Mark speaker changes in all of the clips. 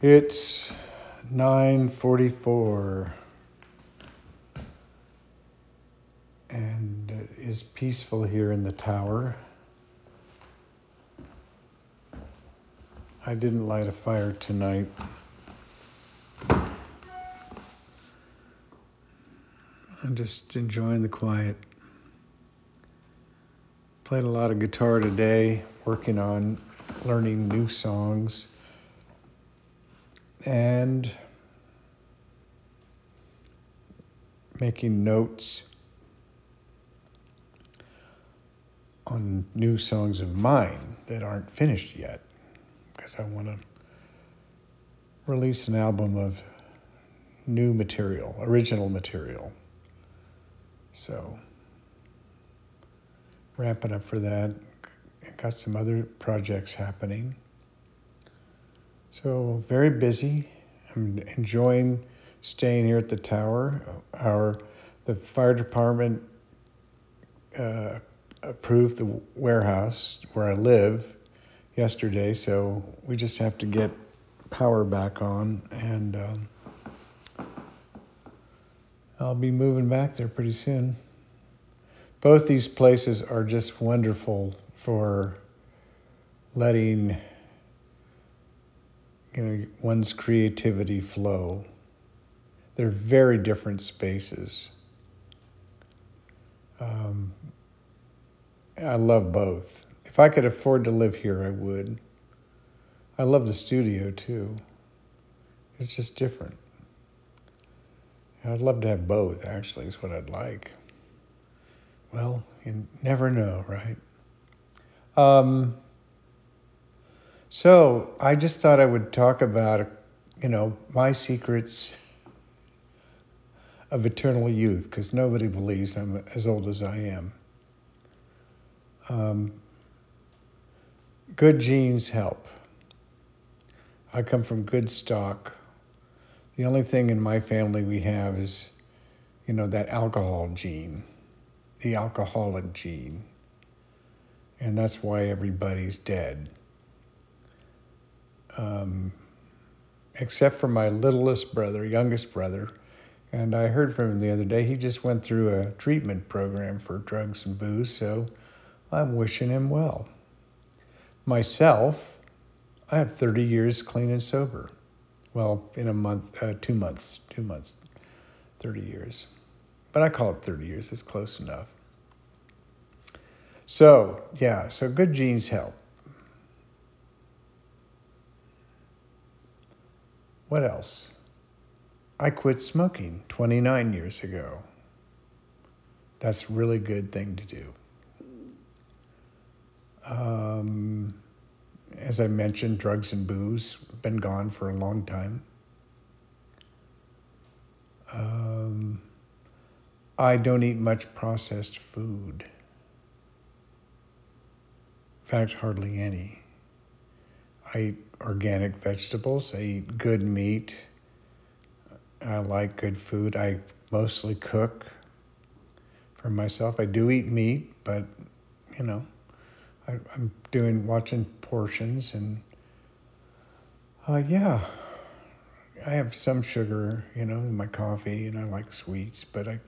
Speaker 1: It's 9:44 and it is peaceful here in the tower. I didn't light a fire tonight. I'm just enjoying the quiet. Played a lot of guitar today, working on learning new songs and making notes on new songs of mine that aren't finished yet because I want to release an album of new material, original material. So, ramping up for that. Got some other projects happening. So, very busy. I'm enjoying staying here at the tower. Our the fire department uh, approved the warehouse where I live yesterday, so we just have to get power back on, and um, I'll be moving back there pretty soon. Both these places are just wonderful for letting you know one's creativity flow. They're very different spaces. Um, I love both. If I could afford to live here, I would. I love the studio too. It's just different. I'd love to have both, actually, is what I'd like. Well, you never know, right? Um, so I just thought I would talk about, you know, my secrets of eternal youth, because nobody believes I'm as old as I am. Um, good genes help. I come from good stock. The only thing in my family we have is, you know, that alcohol gene, the alcoholic gene. And that's why everybody's dead. Um, except for my littlest brother, youngest brother. And I heard from him the other day, he just went through a treatment program for drugs and booze, so I'm wishing him well. Myself, I have 30 years clean and sober. Well, in a month, uh, two months, two months, 30 years. But I call it 30 years, it's close enough. So, yeah, so good genes help. What else? I quit smoking 29 years ago. That's a really good thing to do. Um, as I mentioned, drugs and booze been gone for a long time. Um, I don't eat much processed food. In fact, hardly any. I eat organic vegetables. I eat good meat. I like good food. I mostly cook for myself. I do eat meat, but you know, I, am doing watching portions and uh, yeah, I have some sugar, you know, in my coffee, and I like sweets, but I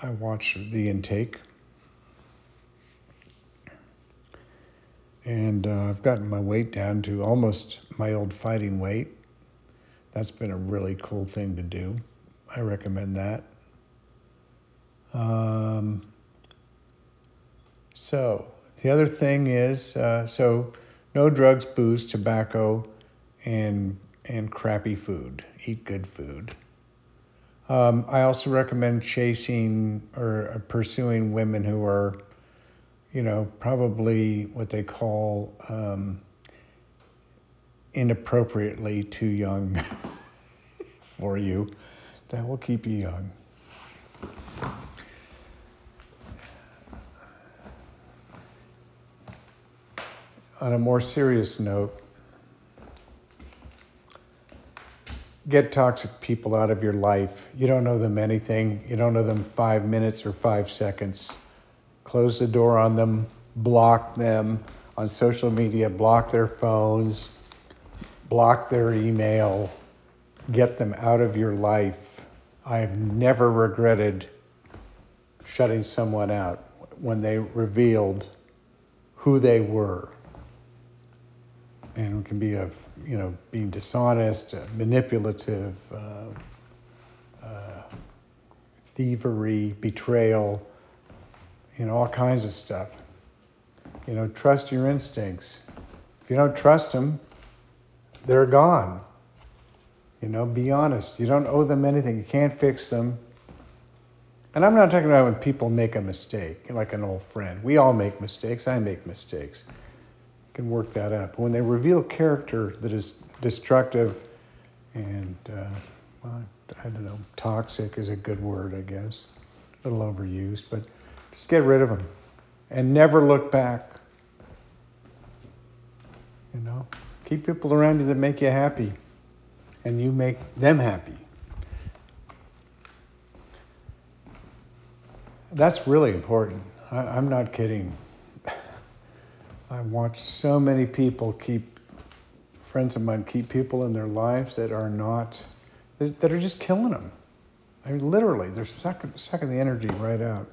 Speaker 1: I watch the intake. And uh, I've gotten my weight down to almost my old fighting weight. That's been a really cool thing to do. I recommend that. Um, so, the other thing is uh, so no drugs, booze, tobacco, and and crappy food. Eat good food. Um, I also recommend chasing or pursuing women who are, you know, probably what they call um, inappropriately too young for you. That will keep you young. On a more serious note, get toxic people out of your life. You don't know them anything. You don't know them five minutes or five seconds. Close the door on them, block them on social media, block their phones, block their email, get them out of your life. I have never regretted shutting someone out when they revealed who they were. And it can be of, you know, being dishonest, uh, manipulative, uh, uh, thievery, betrayal, you know, all kinds of stuff. You know, trust your instincts. If you don't trust them, they're gone. You know, be honest. You don't owe them anything. You can't fix them. And I'm not talking about when people make a mistake, like an old friend. We all make mistakes. I make mistakes. You can work that out. But when they reveal character that is destructive and, uh, well, I don't know, toxic is a good word, I guess. A little overused, but just get rid of them and never look back. You know, keep people around you that make you happy and you make them happy. That's really important. I, am not kidding. I watch so many people keep, friends of mine keep people in their lives that are not, that are just killing them. I mean, literally, they're sucking, sucking the energy right out.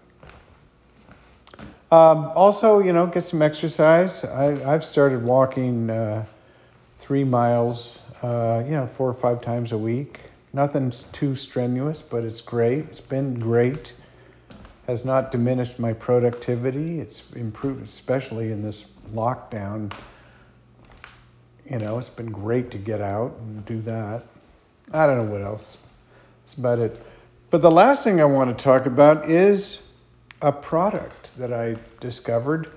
Speaker 1: Um, also, you know, get some exercise. I, I've started walking uh, three miles, uh, you know, four or five times a week. Nothing's too strenuous, but it's great. It's been great has not diminished my productivity. It's improved, especially in this lockdown. You know, it's been great to get out and do that. I don't know what else. That's about it. But the last thing I want to talk about is a product that I discovered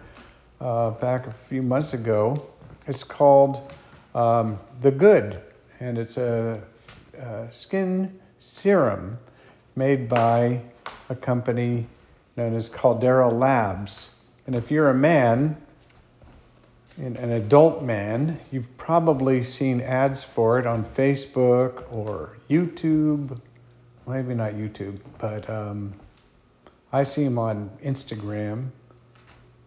Speaker 1: uh, back a few months ago. It's called um, The Good, and it's a, a skin serum made by a company known as Caldera Labs. And if you're a man, an adult man, you've probably seen ads for it on Facebook or YouTube. Maybe not YouTube, but um, I see him on Instagram.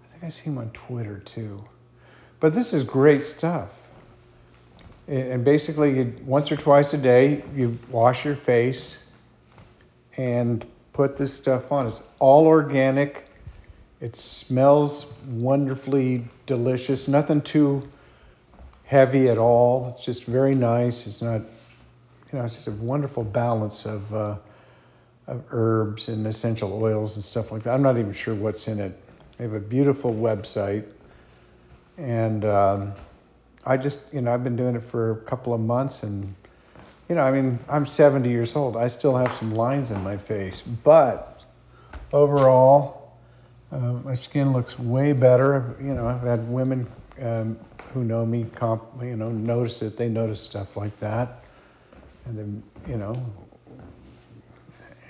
Speaker 1: I think I see him on Twitter too. But this is great stuff. And basically, once or twice a day, you wash your face and put this stuff on. It's all organic. It smells wonderfully delicious. Nothing too heavy at all. It's just very nice. It's not, you know, it's just a wonderful balance of, uh, of herbs and essential oils and stuff like that. I'm not even sure what's in it. They have a beautiful website. And um, I just, you know, I've been doing it for a couple of months and you know, I mean, I'm 70 years old. I still have some lines in my face, but overall, uh, my skin looks way better. You know, I've had women um, who know me, comp, you know, notice it. They notice stuff like that, and then, you know,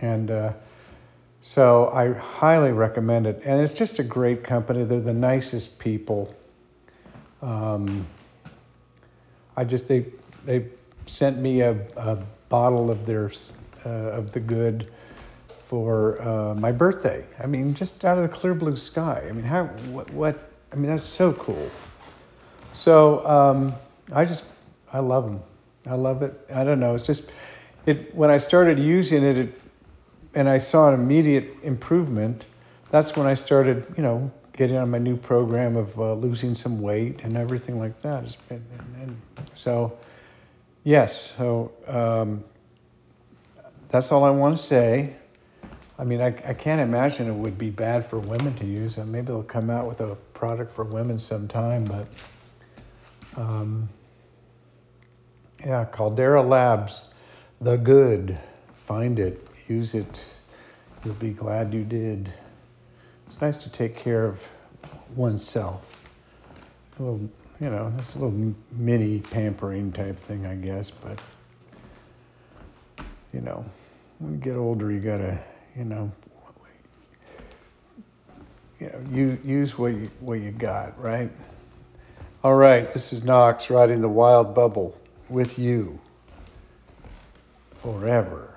Speaker 1: and uh, so I highly recommend it. And it's just a great company. They're the nicest people. Um, I just they they sent me a, a bottle of their uh, of the good for uh, my birthday. I mean, just out of the clear blue sky. I mean, how what, what I mean, that's so cool. So um, I just I love them. I love it. I don't know. It's just it when I started using it, it and I saw an immediate improvement. That's when I started, you know, getting on my new program of uh, losing some weight and everything like that. And, and so Yes, so um, that's all I want to say. I mean, I, I can't imagine it would be bad for women to use. And maybe they'll come out with a product for women sometime, but um, yeah, Caldera Labs, the good. Find it, use it. You'll be glad you did. It's nice to take care of oneself. A little you know, this little mini pampering type thing, I guess. But you know, when you get older, you gotta, you know, you know, you use what you what you got, right? All right, this is Knox riding the wild bubble with you forever.